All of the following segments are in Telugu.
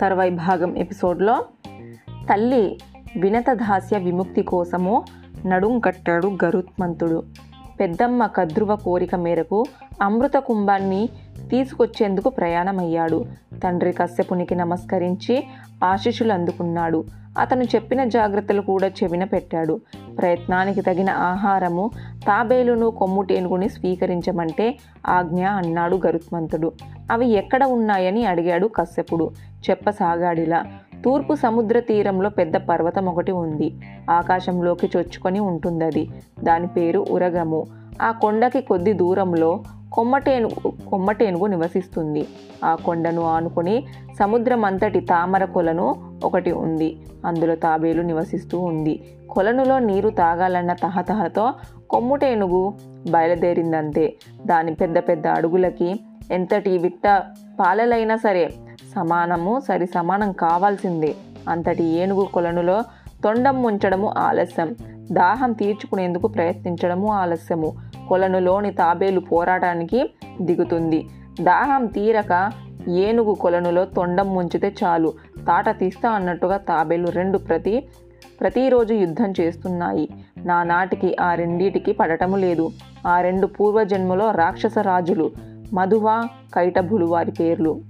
తర్వాయి భాగం ఎపిసోడ్లో తల్లి వినతదాస్య విముక్తి కోసము నడుం కట్టాడు గరుత్మంతుడు. పెద్దమ్మ కద్రువ కోరిక మేరకు అమృత కుంభాన్ని తీసుకొచ్చేందుకు ప్రయాణమయ్యాడు. తండ్రి కశ్యపునికి నమస్కరించి ఆశీస్సులు అందుకున్నాడు. అతను చెప్పిన జాగ్రత్తలు కూడా చెవిన పెట్టాడు. ప్రయత్నానికి తగిన ఆహారము తాబేలును కొమ్ముటేనుగుని స్వీకరించమంటే ఆజ్ఞ అన్నాడు గరుత్మంతుడు. అవి ఎక్కడ ఉన్నాయని అడిగాడు కశ్యపుడు. చెప్పసాగాడిలా తూర్పు సముద్ర తీరంలో పెద్ద పర్వతం ఒకటి ఉంది. ఆకాశంలోకి చొచ్చుకొని ఉంటుందది. దాని పేరు ఉరగము. ఆ కొండకి కొద్ది దూరంలో కొమ్మటేనుగు కొమ్మటేనుగు నివసిస్తుంది. ఆ కొండను ఆనుకొని సముద్రం అంతటి తామర కొలను ఒకటి ఉంది. అందులో తాబేలు నివసిస్తూ ఉంది. కొలనులో నీరు తాగాలన్న తహతహతో కొమ్ముటేనుగు బయలుదేరిందంతే. దాని పెద్ద పెద్ద అడుగులకి ఎంతటి విట్ట పాలలైనా సరే సమానము సరి సమానం కావాల్సిందే. అంతటి ఏనుగు కొలనులో తొండం ముంచడము ఆలస్యం. దాహం తీర్చుకునేందుకు ప్రయత్నించడము ఆలస్యము. కొలనులోని తాబేలు పోరాటానికి దిగుతుంది. దాహం తీరక ఏనుగు కొలనులో తొండం ముంచితే చాలు. తాట తీస్తా అన్నట్టుగా తాబేలు రెండు ప్రతి ప్రతిరోజు యుద్ధం చేస్తున్నాయి. నానాటికి ఆ రెండిటికి పడటము లేదు. ఆ రెండు పూర్వజన్మలో రాక్షస రాజులు మధువ కైటభులు వారి పేర్లు.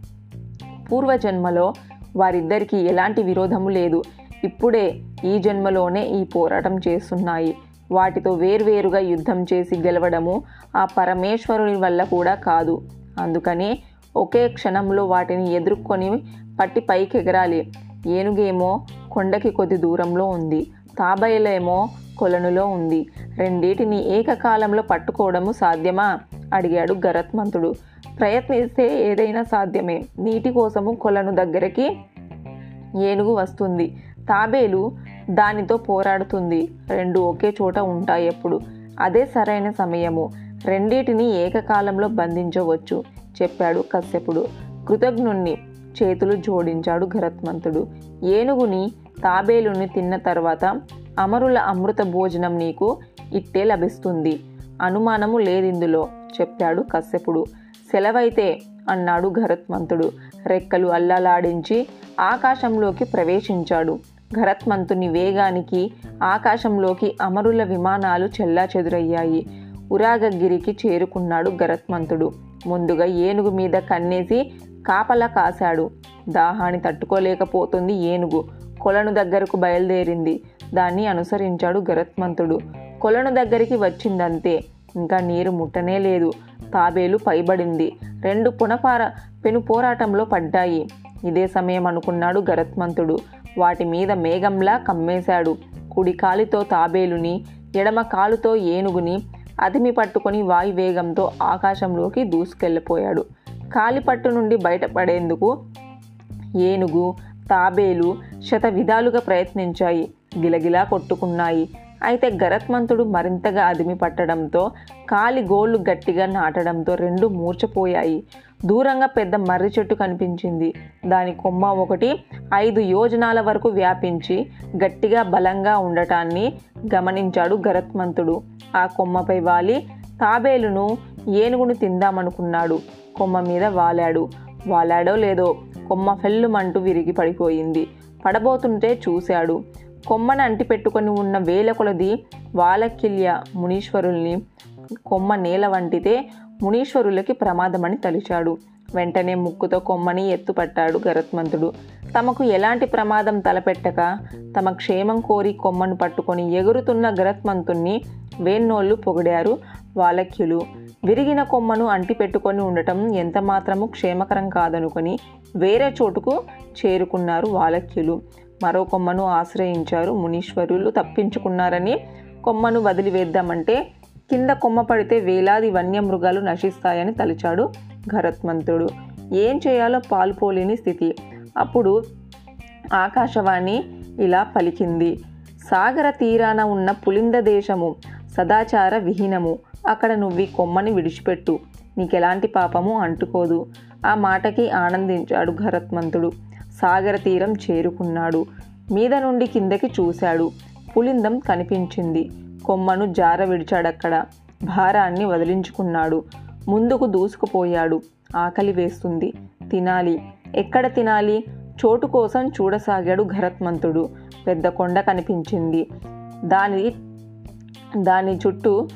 పూర్వజన్మలో వారిద్దరికీ ఎలాంటి విరోధము లేదు. ఇప్పుడే ఈ జన్మలోనే ఈ పోరాటం చేస్తున్నాయి. వాటితో వేర్వేరుగా యుద్ధం చేసి గెలవడము ఆ పరమేశ్వరుని వల్ల కూడా కాదు. అందుకని ఒకే క్షణంలో వాటిని ఎదుర్కొని పట్టి పైకి ఎగరాలి. ఏనుగేమో కొండకి కొద్ది దూరంలో ఉంది. తాబేలేమో కొలనులో ఉంది. రెండింటిని ఏకకాలంలో పట్టుకోవడము సాధ్యమా? అడిగాడు గరత్మంతుడు. ప్రయత్నిస్తే ఏదైనా సాధ్యమే. నీటి కోసము కొలను దగ్గరికి ఏనుగు వస్తుంది. తాబేలు దానితో పోరాడుతుంది. రెండు ఒకే చోట ఉంటాయి ఎప్పుడు. అదే సరైన సమయము. రెండిటిని ఏకకాలంలో బంధించవచ్చు చెప్పాడు కశ్యపుడు. కృతజ్ఞుణ్ణి. చేతులు జోడించాడు గరత్మంతుడు ఏనుగుని తాబేలుని తిన్న తర్వాత అమరుల అమృత భోజనం నీకు ఇట్టే లభిస్తుంది. అనుమానము లేదిందులో చెప్పాడు కశ్యపుడు. సెలవైతే అన్నాడు గరత్మంతుడు రెక్కలు అల్లలాడించి ఆకాశంలోకి ప్రవేశించాడు. గరత్మంతుని వేగానికి ఆకాశంలోకి అమరుల విమానాలు చెల్లాచెదురయ్యాయి. ఉరాగగిరికి చేరుకున్నాడు గరత్మంతుడు. ముందుగా ఏనుగు మీద కన్నేసి కాపలా కాశాడు. దాహాన్ని తట్టుకోలేకపోతుంది ఏనుగు. కొలను దగ్గరకు బయలుదేరింది. దాన్ని అనుసరించాడు గరత్మంతుడు. కొలను దగ్గరికి వచ్చిందంతే. ఇంకా నీరు ముట్టనే లేదు. తాబేలు పైబడింది. రెండు పునపార పెను పోరాటంలో పడ్డాయి. ఇదే సమయం అనుకున్నాడు గరత్మంతుడు. వాటి మీద మేఘంలా కమ్మేశాడు. కుడి కాలితో తాబేలుని ఎడమ కాలుతో ఏనుగుని అదిమి పట్టుకొని వాయువేగంతో ఆకాశంలోకి దూసుకెళ్ళిపోయాడు. కాలిపట్టు నుండి బయటపడేందుకు ఏనుగు తాబేలు శత విధాలుగా ప్రయత్నించాయి. గిలగిలా కొట్టుకున్నాయి. అయితే గరత్మంతుడు మరింతగా అదిమి పట్టడంతో కాలి గోళ్ళు గట్టిగా నాటడంతో రెండు మూర్చపోయాయి దూరంగా పెద్ద మర్రి చెట్టు కనిపించింది. దాని కొమ్మ ఒకటి ఐదు యోజనాల వరకు వ్యాపించి గట్టిగా బలంగా ఉండటాన్ని గమనించాడు గరత్మంతుడు. ఆ కొమ్మపై వాలి తాబేలును ఏనుగును తిందామనుకున్నాడు. కొమ్మ మీద వాలాడు. వాలాడో లేదో కొమ్మ ఫెల్లుమంటూ విరిగి పడిపోయింది. పడబోతుంటే చూశాడు. కొమ్మను అంటిపెట్టుకొని ఉన్న వేల కొలది వాలకిల్య మునీశ్వరుల్ని కొమ్మ నేల వంటితే మునీశ్వరులకి ప్రమాదమని తలిచాడు. వెంటనే ముక్కుతో కొమ్మని ఎత్తుపట్టాడు గరత్మంతుడు. తమకు ఎలాంటి ప్రమాదం తలపెట్టక తమ క్షేమం కోరి కొమ్మను పట్టుకొని ఎగురుతున్న గరత్మంతుణ్ణి వేన్నోళ్ళు పొగిడారు వాలక్యులు. విరిగిన కొమ్మను అంటిపెట్టుకొని ఉండటం ఎంత మాత్రము క్షేమకరం కాదనుకొని వేరే చోటుకు చేరుకున్నారు వాలక్యులు. మరో కొమ్మను ఆశ్రయించారు మునీశ్వరులు. తప్పించుకున్నారని కొమ్మను వదిలివేద్దామంటే కింద కొమ్మ పడితే వేలాది వన్యమృగాలు నశిస్తాయని తలిచాడు గరత్మంతుడు ఏం చేయాలో పాల్పోలేని స్థితి. అప్పుడు ఆకాశవాణి ఇలా పలికింది. సాగర తీరాన ఉన్న పులింద దేశము సదాచార విహీనము. అక్కడ నువ్వు కొమ్మని విడిచిపెట్టు. నీకెలాంటి పాపము అంటుకోదు. ఆ మాటకి ఆనందించాడు భరత్మంతుడు సాగర తీరం చేరుకున్నాడు. మీద నుండి కిందకి చూశాడు. పులిందం కనిపించింది. కొమ్మను జార విడిచాడక్కడ. భారాన్ని వదిలించుకున్నాడు. ముందుకు దూసుకుపోయాడు. ఆకలి వేస్తుంది. తినాలి. ఎక్కడ తినాలి? చోటు కోసం చూడసాగాడు ఘరత్మంతుడు. పెద్ద కొండ కనిపించింది. దాని దాని చుట్టూ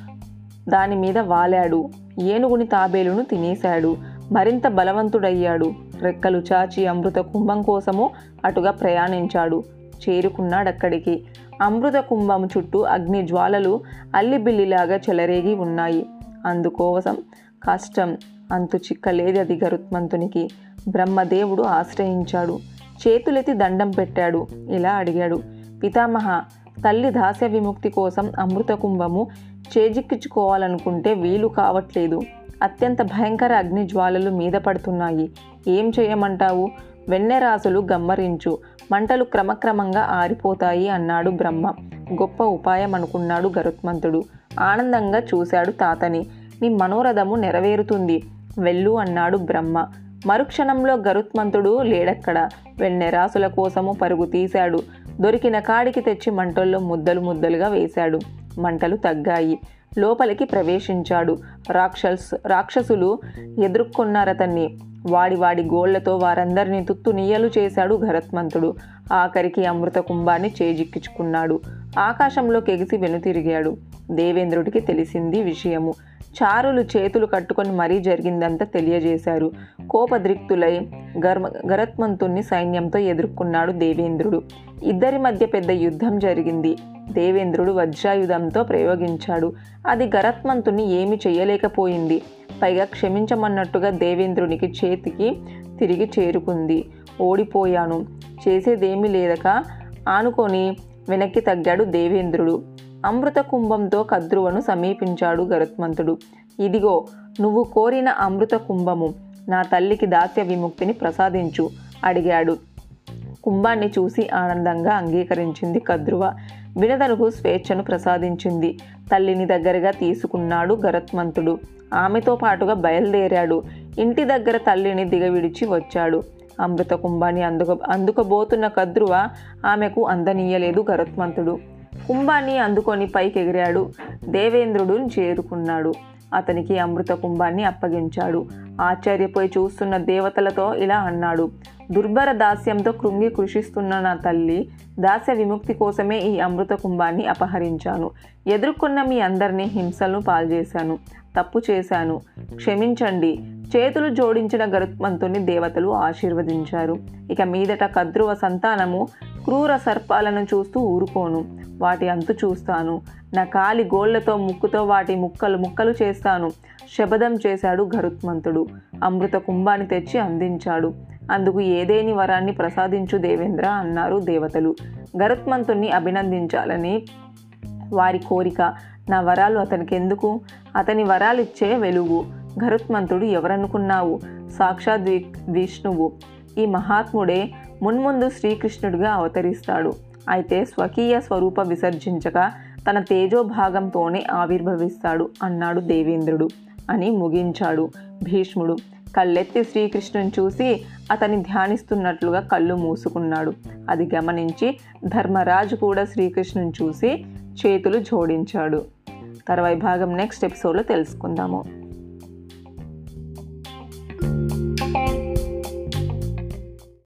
దాని మీద వాలాడు. ఏనుగుని తాబేలును తినేశాడు. మరింత బలవంతుడయ్యాడు. రెక్కలు చాచి అమృత కుంభం కోసము అటుగా ప్రయాణించాడు. చేరుకున్నాడక్కడికి. అమృత కుంభం చుట్టూ అగ్ని జ్వాలలు అల్లిబిల్లిలాగా చెలరేగి ఉన్నాయి. అందుకోసం కష్టం అంతు చిక్కలేది అది గరుత్మంతునికి. బ్రహ్మదేవుడు ఆశ్రయించాడు. చేతులెత్తి దండం పెట్టాడు. ఇలా అడిగాడు పితామహ తల్లి దాస్య విముక్తి కోసం అమృత కుంభము చేజిక్కించుకోవాలనుకుంటే వీలు కావట్లేదు. అత్యంత భయంకర అగ్ని జ్వాలలు మీద పడుతున్నాయి. ఏం చేయమంటావు? వెన్నెరాసులు గమ్మరించు. మంటలు క్రమక్రమంగా ఆరిపోతాయి అన్నాడు బ్రహ్మ. గొప్ప ఉపాయం అనుకున్నాడు గరుత్మంతుడు. ఆనందంగా చూశాడు తాతని. నీ మనోరథము నెరవేరుతుంది. వెళ్ళు అన్నాడు బ్రహ్మ. మరుక్షణంలో గరుత్మంతుడు లేడక్కడ. వెన్నెరాసుల కోసము పరుగు తీశాడు. దొరికిన కాడికి తెచ్చి మంటల్లో ముద్దలు ముద్దలుగా వేశాడు. మంటలు తగ్గాయి. లోపలికి ప్రవేశించాడు. రాక్షస్ రాక్షసులు ఎదుర్కొన్నారతన్ని. వాడి వాడి గోళ్ళతో వారందరినీ తుత్తు నీయలు చేశాడు భరత్మంతుడు ఆఖరికి అమృత కుంభాన్ని చేజిక్కించుకున్నాడు. ఆకాశంలోకి ఎగిసి వెనుతిరిగాడు. దేవేంద్రుడికి తెలిసింది విషయము. చారులు చేతులు కట్టుకొని మరీ జరిగిందంతా తెలియజేశారు. కోపద్రిక్తులై గర్మ గరత్మంతుణ్ణి సైన్యంతో ఎదుర్కొన్నాడు దేవేంద్రుడు. ఇద్దరి మధ్య పెద్ద యుద్ధం జరిగింది. దేవేంద్రుడు వజ్రాయుధంతో ప్రయోగించాడు. అది గరత్మంతుని ఏమి చేయలేకపోయింది. పైగా క్షమించమన్నట్టుగా దేవేంద్రునికి చేతికి తిరిగి చేరుకుంది. ఓడిపోయాను. చేసేదేమీ లేదక ఆనుకొని వెనక్కి తగ్గాడు దేవేంద్రుడు. అమృత కుంభంతో కద్రువను సమీపించాడు గరుత్మంతుడు. ఇదిగో నువ్వు కోరిన అమృత కుంభము. నా తల్లికి దాస్య విముక్తిని ప్రసాదించు అడిగాడు. కుంభాన్ని చూసి ఆనందంగా అంగీకరించింది కద్రువ. వినదలకు స్వేచ్ఛను ప్రసాదించింది. తల్లిని దగ్గరగా తీసుకున్నాడు గరత్మంతుడు. ఆమెతో పాటుగా బయలుదేరాడు. ఇంటి దగ్గర తల్లిని దిగవిడిచి వచ్చాడు. అమృత కుంభాన్ని అందుక అందుకబోతున్న కద్రువ ఆమెకు అందనీయలేదు గరత్మంతుడు. కుంభాన్ని అందుకొని పైకెగిరాడు. దేవేంద్రుడుని చేరుకున్నాడు. అతనికి అమృత కుంభాన్ని అప్పగించాడు. ఆశ్చర్యపోయి చూస్తున్న దేవతలతో ఇలా అన్నాడు. దుర్భర దాస్యంతో కృంగి కృషిస్తున్న నా తల్లి దాస్య విముక్తి కోసమే ఈ అమృత కుంభాన్ని అపహరించాను. ఎదుర్కొన్న మీ అందరినీ హింసలను పాల్చేశాను. తప్పు చేశాను. క్షమించండి. చేతులు జోడించిన గరుత్మంతుని దేవతలు ఆశీర్వదించారు. ఇక మీదట కద్రువ సంతానము క్రూర సర్పాలను చూస్తూ ఊరుకోను. వాటి అంతు చూస్తాను. నా కాలి గోళ్ళతో ముక్కుతో వాటి ముక్కలు ముక్కలు చేస్తాను. శబదం చేశాడు గరుత్మంతుడు అమృత కుంభాన్ని తెచ్చి అందించాడు. అందుకు ఏదేని వరాన్ని ప్రసాదించు దేవేంద్ర అన్నారు దేవతలు. గరుత్మంతుణ్ణి అభినందించాలని వారి కోరిక. నా వరాలు అతనికి ఎందుకు అతని వరాలిచ్చే వెలుగు. గరుత్మంతుడు ఎవరనుకున్నావు? సాక్షాత్ వి విష్ణువు ఈ మహాత్ముడే మున్ముందు శ్రీకృష్ణుడిగా అవతరిస్తాడు. అయితే స్వకీయ స్వరూప విసర్జించక తన తేజో భాగంతోనే ఆవిర్భవిస్తాడు అన్నాడు దేవేంద్రుడు అని ముగించాడు భీష్ముడు. కళ్ళెత్తి శ్రీకృష్ణుని చూసి అతని ధ్యానిస్తున్నట్లుగా కళ్ళు మూసుకున్నాడు. అది గమనించి ధర్మరాజు కూడా శ్రీకృష్ణుని చూసి చేతులు జోడించాడు. తర్వాయి భాగం నెక్స్ట్ ఎపిసోడ్లో తెలుసుకుందాము.